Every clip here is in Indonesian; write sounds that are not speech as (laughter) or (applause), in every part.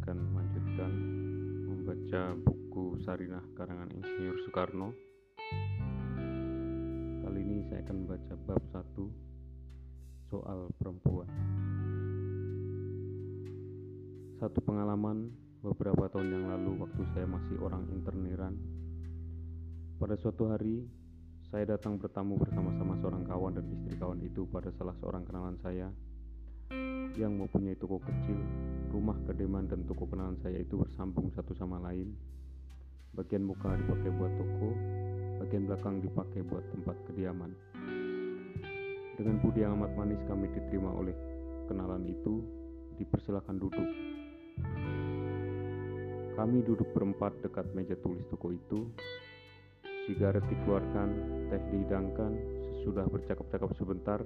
akan melanjutkan membaca buku Sarinah karangan Insinyur Soekarno. Kali ini saya akan membaca bab 1 soal perempuan. Satu pengalaman beberapa tahun yang lalu waktu saya masih orang interneran. Pada suatu hari, saya datang bertamu bersama-sama seorang kawan dan istri kawan itu pada salah seorang kenalan saya yang mempunyai toko kecil, rumah kedeman dan toko kenalan saya itu bersambung satu sama lain. Bagian muka dipakai buat toko, bagian belakang dipakai buat tempat kediaman. Dengan budi yang amat manis kami diterima oleh kenalan itu, dipersilakan duduk. Kami duduk berempat dekat meja tulis toko itu. Sigaret dikeluarkan, teh dihidangkan, sesudah bercakap-cakap sebentar,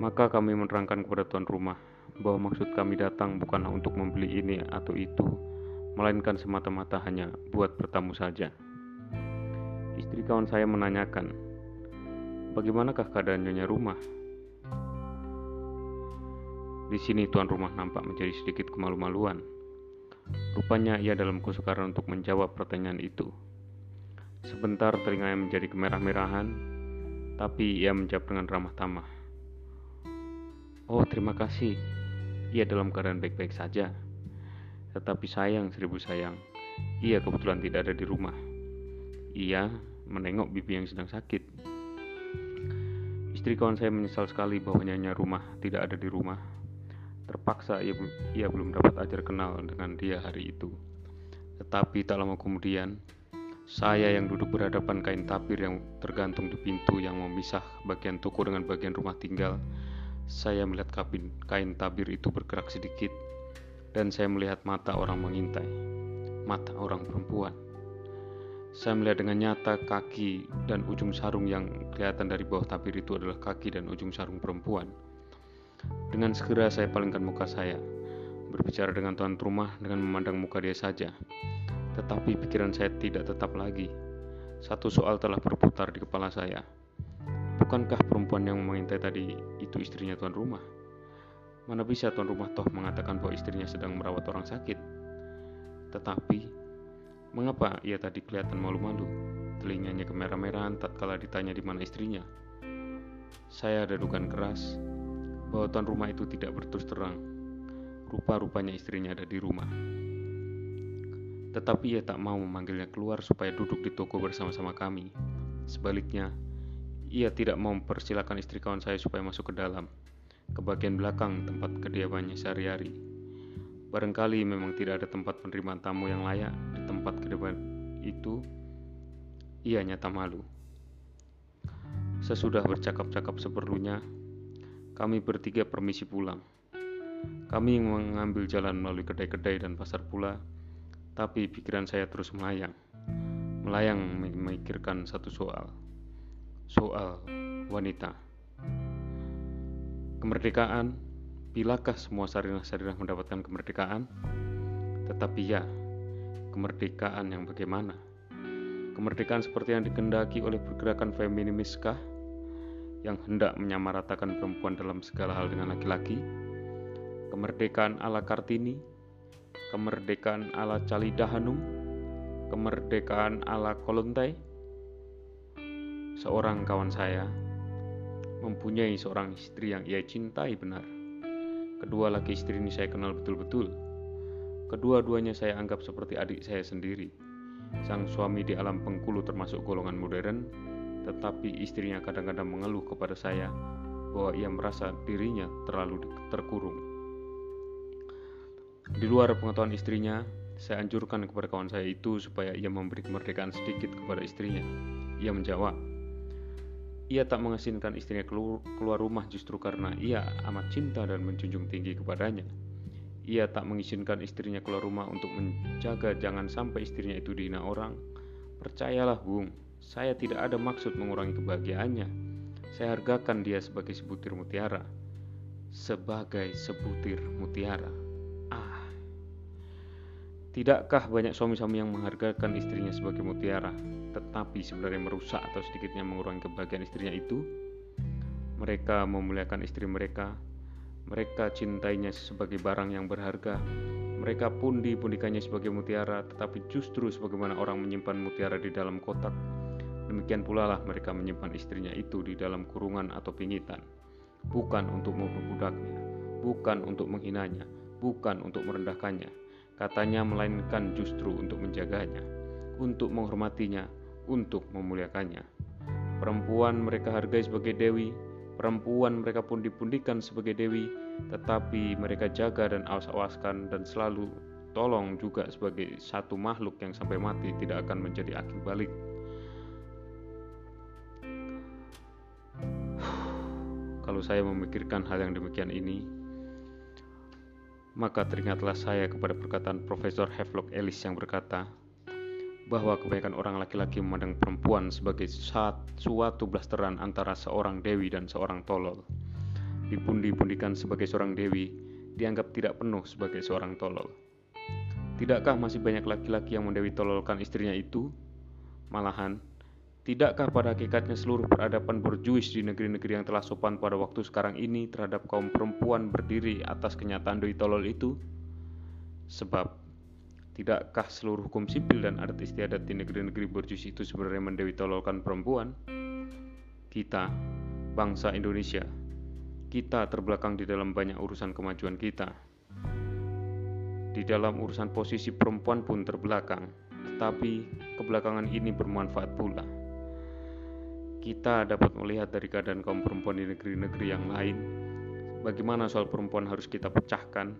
Maka kami menerangkan kepada tuan rumah bahwa maksud kami datang bukanlah untuk membeli ini atau itu, melainkan semata-mata hanya buat bertamu saja. Istri kawan saya menanyakan, bagaimanakah keadaan nyonya rumah? Di sini tuan rumah nampak menjadi sedikit kemalu-maluan. Rupanya ia dalam kesukaran untuk menjawab pertanyaan itu. Sebentar telinganya menjadi kemerah-merahan, tapi ia menjawab dengan ramah tamah. Oh, terima kasih. Ia dalam keadaan baik-baik saja. Tetapi sayang, seribu sayang, ia kebetulan tidak ada di rumah. Ia menengok bibi yang sedang sakit. Istri kawan saya menyesal sekali bahwa nyanyi rumah tidak ada di rumah. Terpaksa ia, ia belum dapat ajar kenal dengan dia hari itu. Tetapi tak lama kemudian, saya yang duduk berhadapan kain tapir yang tergantung di pintu yang memisah bagian toko dengan bagian rumah tinggal, saya melihat kabin kain tabir itu bergerak sedikit, dan saya melihat mata orang mengintai, mata orang perempuan. Saya melihat dengan nyata kaki dan ujung sarung yang kelihatan dari bawah tabir itu adalah kaki dan ujung sarung perempuan. Dengan segera saya palingkan muka saya, berbicara dengan tuan rumah dengan memandang muka dia saja. Tetapi pikiran saya tidak tetap lagi. Satu soal telah berputar di kepala saya. Bukankah perempuan yang mengintai tadi itu istrinya tuan rumah? Mana bisa tuan rumah toh mengatakan bahwa istrinya sedang merawat orang sakit? Tetapi, mengapa ia tadi kelihatan malu-malu? Telinganya kemerah-merahan tatkala ditanya di mana istrinya. Saya ada dugaan keras bahwa tuan rumah itu tidak berterus terang. Rupa-rupanya istrinya ada di rumah. Tetapi ia tak mau memanggilnya keluar supaya duduk di toko bersama-sama kami. Sebaliknya, ia tidak mempersilahkan istri kawan saya supaya masuk ke dalam, ke bagian belakang tempat kediamannya sehari-hari. Barangkali memang tidak ada tempat penerimaan tamu yang layak di tempat kediaman itu. Ia nyata malu. Sesudah bercakap-cakap seperlunya, kami bertiga permisi pulang. Kami mengambil jalan melalui kedai-kedai dan pasar pula, tapi pikiran saya terus melayang. Melayang memikirkan satu soal soal wanita. Kemerdekaan, bilakah semua sarinah-sarinah mendapatkan kemerdekaan? Tetapi ya, kemerdekaan yang bagaimana? Kemerdekaan seperti yang dikendaki oleh pergerakan feminimiskah yang hendak menyamaratakan perempuan dalam segala hal dengan laki-laki? Kemerdekaan ala Kartini? Kemerdekaan ala Calida Hanum? Kemerdekaan ala Kolontai? Seorang kawan saya mempunyai seorang istri yang ia cintai benar. Kedua laki istri ini saya kenal betul-betul. Kedua-duanya saya anggap seperti adik saya sendiri. Sang suami di alam pengkulu termasuk golongan modern, tetapi istrinya kadang-kadang mengeluh kepada saya bahwa ia merasa dirinya terlalu terkurung. Di luar pengetahuan istrinya, saya anjurkan kepada kawan saya itu supaya ia memberi kemerdekaan sedikit kepada istrinya. Ia menjawab, ia tak mengizinkan istrinya keluar rumah justru karena ia amat cinta dan menjunjung tinggi kepadanya. Ia tak mengizinkan istrinya keluar rumah untuk menjaga jangan sampai istrinya itu dihina orang. Percayalah, Bung, saya tidak ada maksud mengurangi kebahagiaannya. Saya hargakan dia sebagai sebutir mutiara. Sebagai sebutir mutiara. Ah. Tidakkah banyak suami-suami yang menghargakan istrinya sebagai mutiara? Tetapi sebenarnya merusak atau sedikitnya mengurangi kebahagiaan istrinya itu. Mereka memuliakan istri mereka, Mereka cintainya sebagai barang yang berharga. Mereka pundi-pundikannya sebagai mutiara, tetapi justru sebagaimana orang menyimpan mutiara di dalam kotak, demikian pula lah mereka menyimpan istrinya itu di dalam kurungan atau pingitan. Bukan untuk memperbudaknya, bukan untuk menghinanya, bukan untuk merendahkannya. Katanya melainkan justru untuk menjaganya, untuk menghormatinya, untuk memuliakannya. Perempuan mereka hargai sebagai dewi, perempuan mereka pun dipundikan sebagai dewi, tetapi mereka jaga dan awas-awaskan dan selalu tolong juga sebagai satu makhluk yang sampai mati tidak akan menjadi akil balik. (sighs) Kalau saya memikirkan hal yang demikian ini, maka teringatlah saya kepada perkataan Profesor Havelock Ellis yang berkata, bahwa kebanyakan orang laki-laki memandang perempuan sebagai suatu blasteran antara seorang dewi dan seorang tolol. Dipundi-pundikan sebagai seorang dewi, dianggap tidak penuh sebagai seorang tolol. Tidakkah masih banyak laki-laki yang mendewi tololkan istrinya itu? Malahan, tidakkah pada hakikatnya seluruh peradaban berjuis di negeri-negeri yang telah sopan pada waktu sekarang ini terhadap kaum perempuan berdiri atas kenyataan dewi tolol itu? Sebab Tidakkah seluruh hukum sipil dan adat istiadat di negeri-negeri berjus itu sebenarnya mendewi tololkan perempuan? Kita, bangsa Indonesia, kita terbelakang di dalam banyak urusan kemajuan kita. Di dalam urusan posisi perempuan pun terbelakang, tetapi kebelakangan ini bermanfaat pula. Kita dapat melihat dari keadaan kaum perempuan di negeri-negeri yang lain, bagaimana soal perempuan harus kita pecahkan,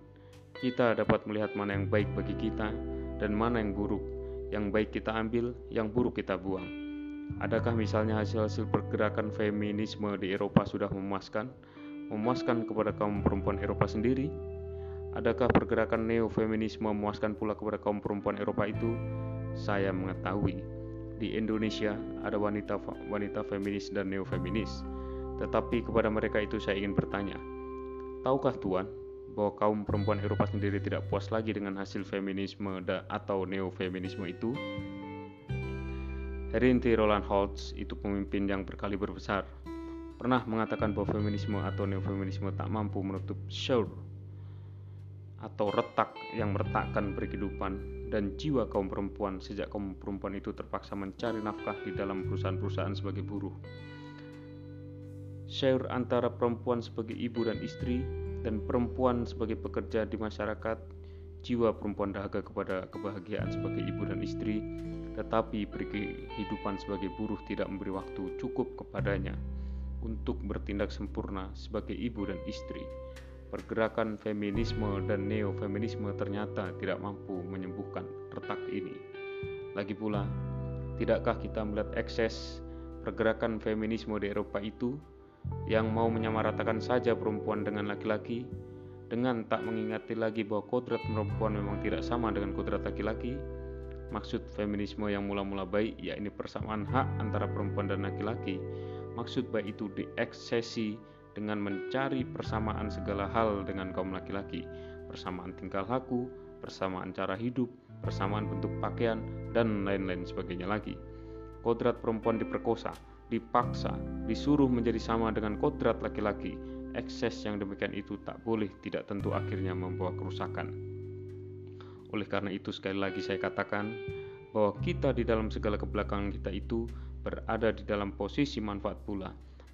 kita dapat melihat mana yang baik bagi kita dan mana yang buruk. Yang baik kita ambil, yang buruk kita buang. Adakah misalnya hasil-hasil pergerakan feminisme di Eropa sudah memuaskan? Memuaskan kepada kaum perempuan Eropa sendiri? Adakah pergerakan neo-feminisme memuaskan pula kepada kaum perempuan Eropa itu? Saya mengetahui di Indonesia ada wanita wanita feminis dan neo-feminis. Tetapi kepada mereka itu saya ingin bertanya, tahukah Tuhan bahwa kaum perempuan Eropa sendiri tidak puas lagi dengan hasil feminisme atau neo-feminisme itu. Herinti Roland Holtz itu pemimpin yang berkali berbesar pernah mengatakan bahwa feminisme atau neo-feminisme tak mampu menutup sure atau retak yang meretakkan kehidupan dan jiwa kaum perempuan sejak kaum perempuan itu terpaksa mencari nafkah di dalam perusahaan-perusahaan sebagai buruh. Share antara perempuan sebagai ibu dan istri dan perempuan sebagai pekerja di masyarakat, jiwa perempuan dahaga kepada kebahagiaan sebagai ibu dan istri, tetapi kehidupan sebagai buruh tidak memberi waktu cukup kepadanya untuk bertindak sempurna sebagai ibu dan istri. Pergerakan feminisme dan neo-feminisme ternyata tidak mampu menyembuhkan retak ini. Lagi pula, tidakkah kita melihat ekses pergerakan feminisme di Eropa itu yang mau menyamaratakan saja perempuan dengan laki-laki dengan tak mengingati lagi bahwa kodrat perempuan memang tidak sama dengan kodrat laki-laki. Maksud feminisme yang mula-mula baik yakni persamaan hak antara perempuan dan laki-laki. Maksud baik itu dieksesi dengan mencari persamaan segala hal dengan kaum laki-laki. Persamaan tingkah laku persamaan cara hidup persamaan bentuk pakaian dan lain-lain sebagainya lagi. Kodrat perempuan diperkosa dipaksa, disuruh menjadi sama dengan kodrat laki-laki, ekses yang demikian itu tak boleh tidak tentu akhirnya membawa kerusakan. Oleh karena itu sekali lagi saya katakan bahwa kita di dalam segala kebelakangan kita itu berada di dalam posisi manfaat pula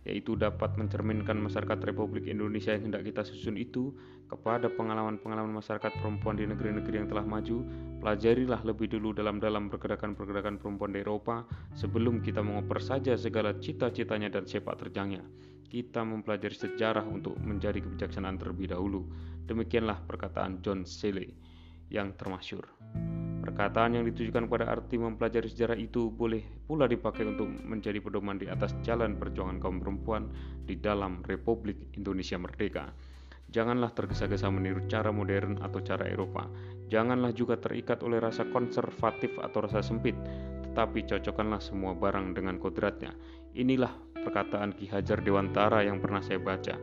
yaitu dapat mencerminkan masyarakat Republik Indonesia yang hendak kita susun itu kepada pengalaman-pengalaman masyarakat perempuan di negeri-negeri yang telah maju, pelajarilah lebih dulu dalam-dalam pergerakan-pergerakan perempuan di Eropa sebelum kita mengoper saja segala cita-citanya dan sepak terjangnya. Kita mempelajari sejarah untuk menjadi kebijaksanaan terlebih dahulu. Demikianlah perkataan John Seeley yang termasyur. Perkataan yang ditujukan pada arti mempelajari sejarah itu boleh pula dipakai untuk menjadi pedoman di atas jalan perjuangan kaum perempuan di dalam Republik Indonesia Merdeka. Janganlah tergesa-gesa meniru cara modern atau cara Eropa. Janganlah juga terikat oleh rasa konservatif atau rasa sempit, tetapi cocokkanlah semua barang dengan kodratnya. Inilah perkataan Ki Hajar Dewantara yang pernah saya baca.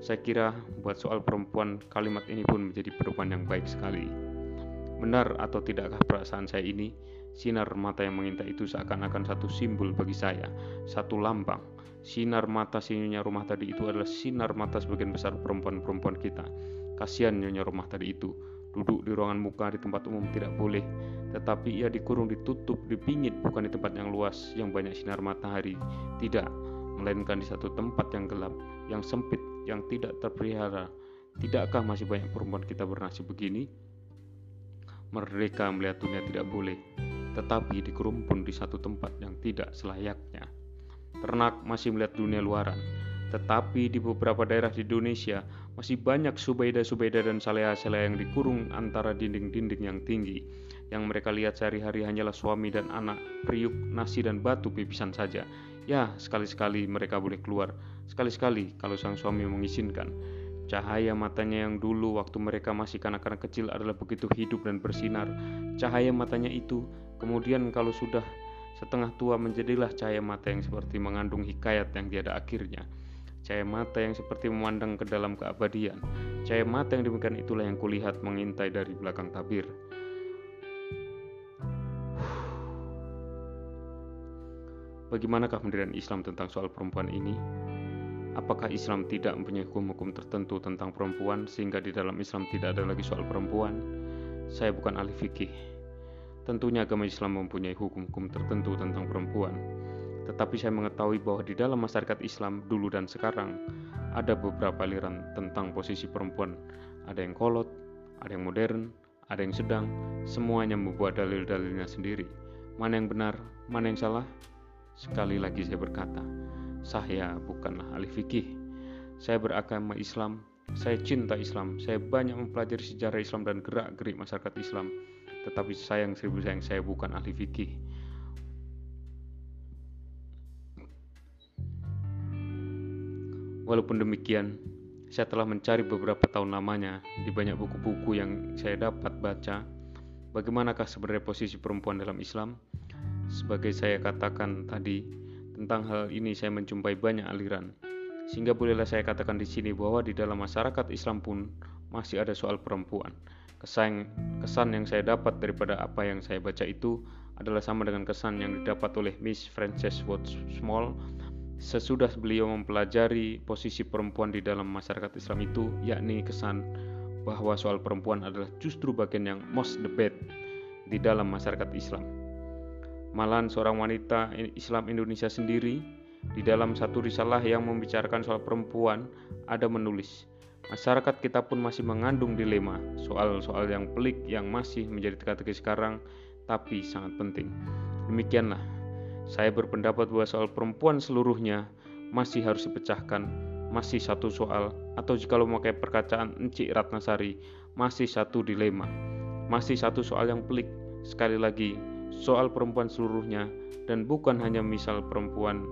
Saya kira buat soal perempuan kalimat ini pun menjadi pedoman yang baik sekali. Benar atau tidakkah perasaan saya ini? Sinar mata yang mengintai itu seakan-akan satu simbol bagi saya, satu lambang, Sinar mata si nyonya rumah tadi itu adalah sinar mata sebagian besar perempuan-perempuan kita. Kasihan nyonya rumah tadi itu. Duduk di ruangan muka di tempat umum tidak boleh, tetapi ia dikurung, ditutup, dipingit bukan di tempat yang luas yang banyak sinar matahari. Tidak, melainkan di satu tempat yang gelap, yang sempit, yang tidak terpelihara. Tidakkah masih banyak perempuan kita bernasib begini? Mereka melihat dunia tidak boleh, tetapi dikerumpun di satu tempat yang tidak selayaknya. Ternak masih melihat dunia luaran, tetapi di beberapa daerah di Indonesia masih banyak subeda-subeda dan saleha-saleha yang dikurung antara dinding-dinding yang tinggi. Yang mereka lihat sehari-hari hanyalah suami dan anak, periuk, nasi dan batu pipisan saja. Ya, sekali-sekali mereka boleh keluar, sekali-sekali kalau sang suami mengizinkan. Cahaya matanya yang dulu waktu mereka masih kanak-kanak kecil adalah begitu hidup dan bersinar. Cahaya matanya itu kemudian kalau sudah setengah tua menjadilah cahaya mata yang seperti mengandung hikayat yang tiada akhirnya. Cahaya mata yang seperti memandang ke dalam keabadian. Cahaya mata yang demikian itulah yang kulihat mengintai dari belakang tabir. Bagaimanakah pendirian Islam tentang soal perempuan ini? Apakah Islam tidak mempunyai hukum-hukum tertentu tentang perempuan sehingga di dalam Islam tidak ada lagi soal perempuan? Saya bukan ahli fikih. Tentunya agama Islam mempunyai hukum-hukum tertentu tentang perempuan. Tetapi saya mengetahui bahwa di dalam masyarakat Islam dulu dan sekarang ada beberapa aliran tentang posisi perempuan. Ada yang kolot, ada yang modern, ada yang sedang, semuanya membuat dalil-dalilnya sendiri. Mana yang benar, mana yang salah? Sekali lagi saya berkata, saya bukanlah ahli fikih. Saya beragama Islam, saya cinta Islam, saya banyak mempelajari sejarah Islam dan gerak-gerik masyarakat Islam. Tetapi sayang seribu sayang saya bukan ahli fikih. Walaupun demikian, saya telah mencari beberapa tahun lamanya di banyak buku-buku yang saya dapat baca. Bagaimanakah sebenarnya posisi perempuan dalam Islam? Sebagai saya katakan tadi, tentang hal ini saya menjumpai banyak aliran, sehingga bolehlah saya katakan di sini bahwa di dalam masyarakat Islam pun masih ada soal perempuan. Kesan, kesan yang saya dapat daripada apa yang saya baca itu adalah sama dengan kesan yang didapat oleh Miss Frances Watts Small sesudah beliau mempelajari posisi perempuan di dalam masyarakat Islam itu, yakni kesan bahwa soal perempuan adalah justru bagian yang most debate di dalam masyarakat Islam. Malahan seorang wanita Islam Indonesia sendiri di dalam satu risalah yang membicarakan soal perempuan ada menulis Masyarakat kita pun masih mengandung dilema soal-soal yang pelik yang masih menjadi teka-teki sekarang tapi sangat penting. Demikianlah, saya berpendapat bahwa soal perempuan seluruhnya masih harus dipecahkan, masih satu soal, atau jika lo memakai perkataan Encik Ratnasari, masih satu dilema, masih satu soal yang pelik. Sekali lagi, soal perempuan seluruhnya dan bukan hanya misal perempuan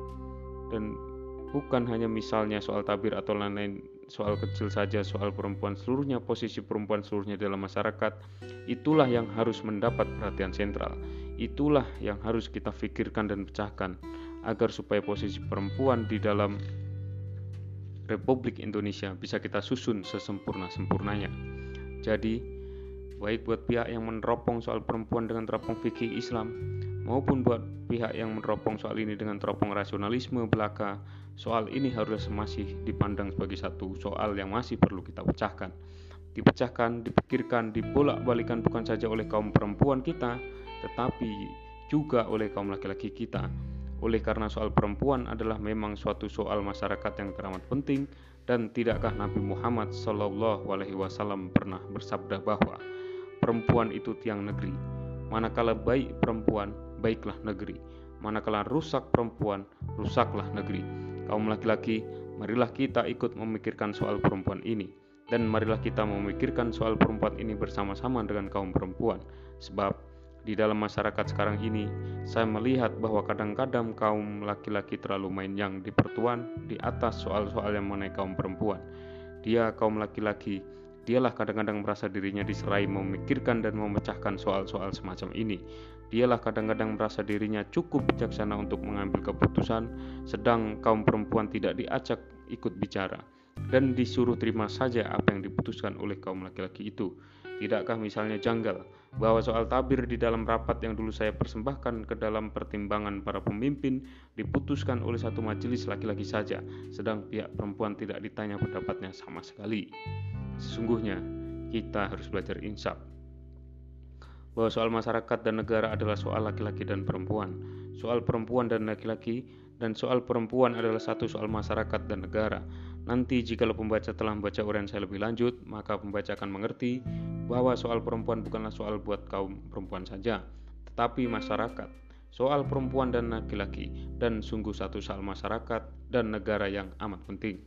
dan bukan hanya misalnya soal tabir atau lain-lain soal kecil saja soal perempuan seluruhnya posisi perempuan seluruhnya dalam masyarakat itulah yang harus mendapat perhatian sentral. Itulah yang harus kita pikirkan dan pecahkan agar supaya posisi perempuan di dalam Republik Indonesia bisa kita susun sesempurna-sempurnanya. Jadi baik buat pihak yang meneropong soal perempuan dengan teropong fikih Islam maupun buat pihak yang meneropong soal ini dengan teropong rasionalisme belaka soal ini harus masih dipandang sebagai satu soal yang masih perlu kita pecahkan. Dipecahkan, dipikirkan, dibolak-balikan bukan saja oleh kaum perempuan kita tetapi juga oleh kaum laki-laki kita. Oleh karena soal perempuan adalah memang suatu soal masyarakat yang teramat penting dan tidakkah Nabi Muhammad Wasallam pernah bersabda bahwa perempuan itu tiang negeri. Manakala baik perempuan, baiklah negeri. Manakala rusak perempuan, rusaklah negeri. Kaum laki-laki, marilah kita ikut memikirkan soal perempuan ini. Dan marilah kita memikirkan soal perempuan ini bersama-sama dengan kaum perempuan. Sebab di dalam masyarakat sekarang ini, saya melihat bahwa kadang-kadang kaum laki-laki terlalu main yang di pertuan di atas soal-soal yang mengenai kaum perempuan. Dia kaum laki-laki Dialah kadang-kadang merasa dirinya diserai memikirkan dan memecahkan soal-soal semacam ini. Dialah kadang-kadang merasa dirinya cukup bijaksana untuk mengambil keputusan, sedang kaum perempuan tidak diacak ikut bicara dan disuruh terima saja apa yang diputuskan oleh kaum laki-laki itu. Tidakkah misalnya janggal bahwa soal tabir di dalam rapat yang dulu saya persembahkan ke dalam pertimbangan para pemimpin diputuskan oleh satu majelis laki-laki saja, sedang pihak perempuan tidak ditanya pendapatnya sama sekali. Sesungguhnya, kita harus belajar insaf bahwa soal masyarakat dan negara adalah soal laki-laki dan perempuan, soal perempuan dan laki-laki, dan soal perempuan adalah satu soal masyarakat dan negara. Nanti jikalau pembaca telah membaca uraian saya lebih lanjut, maka pembaca akan mengerti bahwa soal perempuan bukanlah soal buat kaum perempuan saja, tetapi masyarakat, soal perempuan dan laki-laki, dan sungguh satu soal masyarakat dan negara yang amat penting.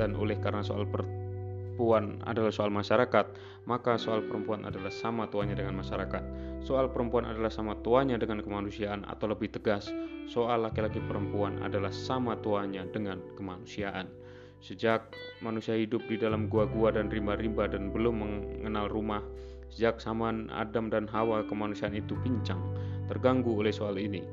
Dan oleh karena soal perempuan adalah soal masyarakat, maka soal perempuan adalah sama tuanya dengan masyarakat. Soal perempuan adalah sama tuanya dengan kemanusiaan atau lebih tegas, soal laki-laki perempuan adalah sama tuanya dengan kemanusiaan. Sejak manusia hidup di dalam gua-gua dan rimba-rimba dan belum mengenal rumah, sejak zaman Adam dan Hawa kemanusiaan itu pincang, terganggu oleh soal ini.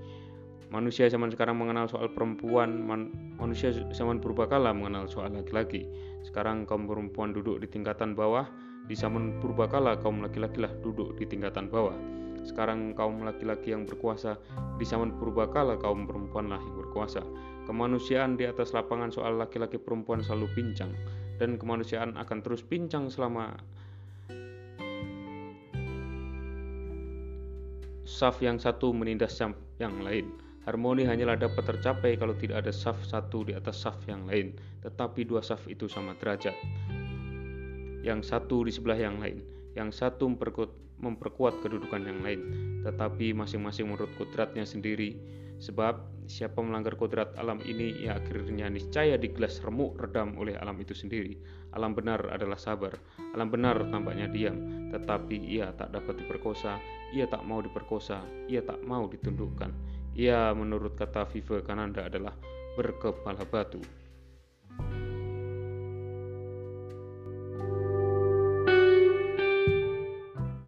Manusia zaman sekarang mengenal soal perempuan, man, manusia zaman purbakala mengenal soal laki-laki. Sekarang kaum perempuan duduk di tingkatan bawah, di zaman purbakala kaum laki-laki lah duduk di tingkatan bawah. Sekarang kaum laki-laki yang berkuasa, di zaman purbakala kaum perempuan lah yang berkuasa. Kemanusiaan di atas lapangan soal laki-laki perempuan selalu pincang dan kemanusiaan akan terus pincang selama saf yang satu menindas yang lain. Harmoni hanyalah dapat tercapai kalau tidak ada saf satu di atas saf yang lain, tetapi dua saf itu sama derajat. Yang satu di sebelah yang lain, yang satu memperkuat, memperkuat kedudukan yang lain, tetapi masing-masing menurut kodratnya sendiri Sebab siapa melanggar kodrat alam ini ya akhirnya niscaya digelas remuk redam oleh alam itu sendiri. Alam benar adalah sabar. Alam benar tampaknya diam, tetapi ia tak dapat diperkosa, ia tak mau diperkosa, ia tak mau ditundukkan. Ia menurut kata Viva Kananda adalah berkepala batu.